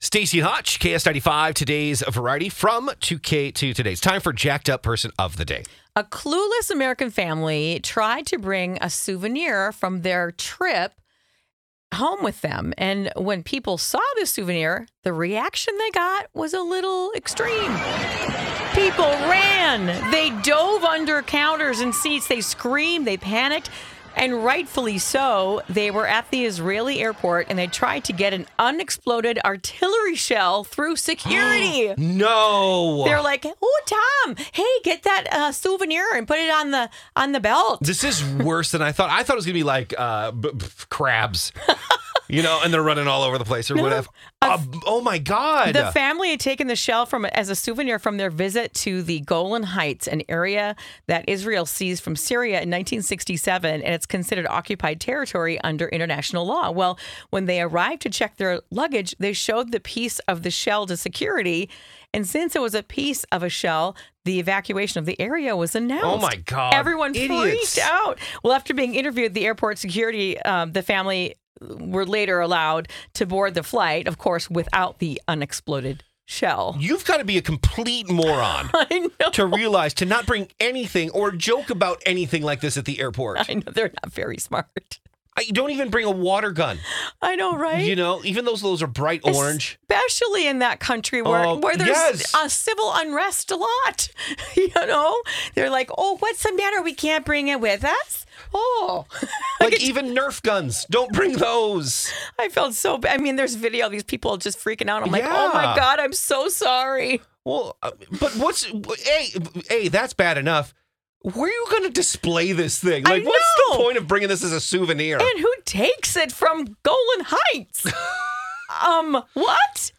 Stacey Hutch, KS95, today's variety from 2K to today's. Time for Jacked Up Person of the Day. A clueless American family tried to bring a souvenir from their trip home with them. And when people saw the souvenir, the reaction they got was a little extreme. People ran. They dove under counters and seats. They screamed. They panicked. And rightfully so, they were at the Israeli airport and they tried to get an unexploded artillery shell through security. No. They're like, "Oh, Tom, hey, get that uh, souvenir and put it on the on the belt." This is worse than I thought. I thought it was going to be like uh, b- b- crabs, you know, and they're running all over the place or whatever. Uh, oh my God. The family had taken the shell from as a souvenir from their visit to the Golan Heights, an area that Israel seized from Syria in 1967, and it's considered occupied territory under international law. Well, when they arrived to check their luggage, they showed the piece of the shell to security. And since it was a piece of a shell, the evacuation of the area was announced. Oh my God. Everyone Idiots. freaked out. Well, after being interviewed, the airport security, um, the family were later allowed to board the flight, of course, without the unexploded shell. You've got to be a complete moron I know. to realize to not bring anything or joke about anything like this at the airport. I know they're not very smart. I, you don't even bring a water gun. I know, right? You know, even those those are bright orange. Especially in that country where, Oh, where there's yes. uh, civil unrest a lot. you know, they're like, oh, what's the matter? We can't bring it with us. Oh, Like even Nerf guns, don't bring those. I felt so bad. I mean, there's video of these people just freaking out. I'm like, oh my God, I'm so sorry. Well, uh, but what's hey hey? That's bad enough. Where are you going to display this thing? Like, what's the point of bringing this as a souvenir? And who takes it from Golan Heights? um, what?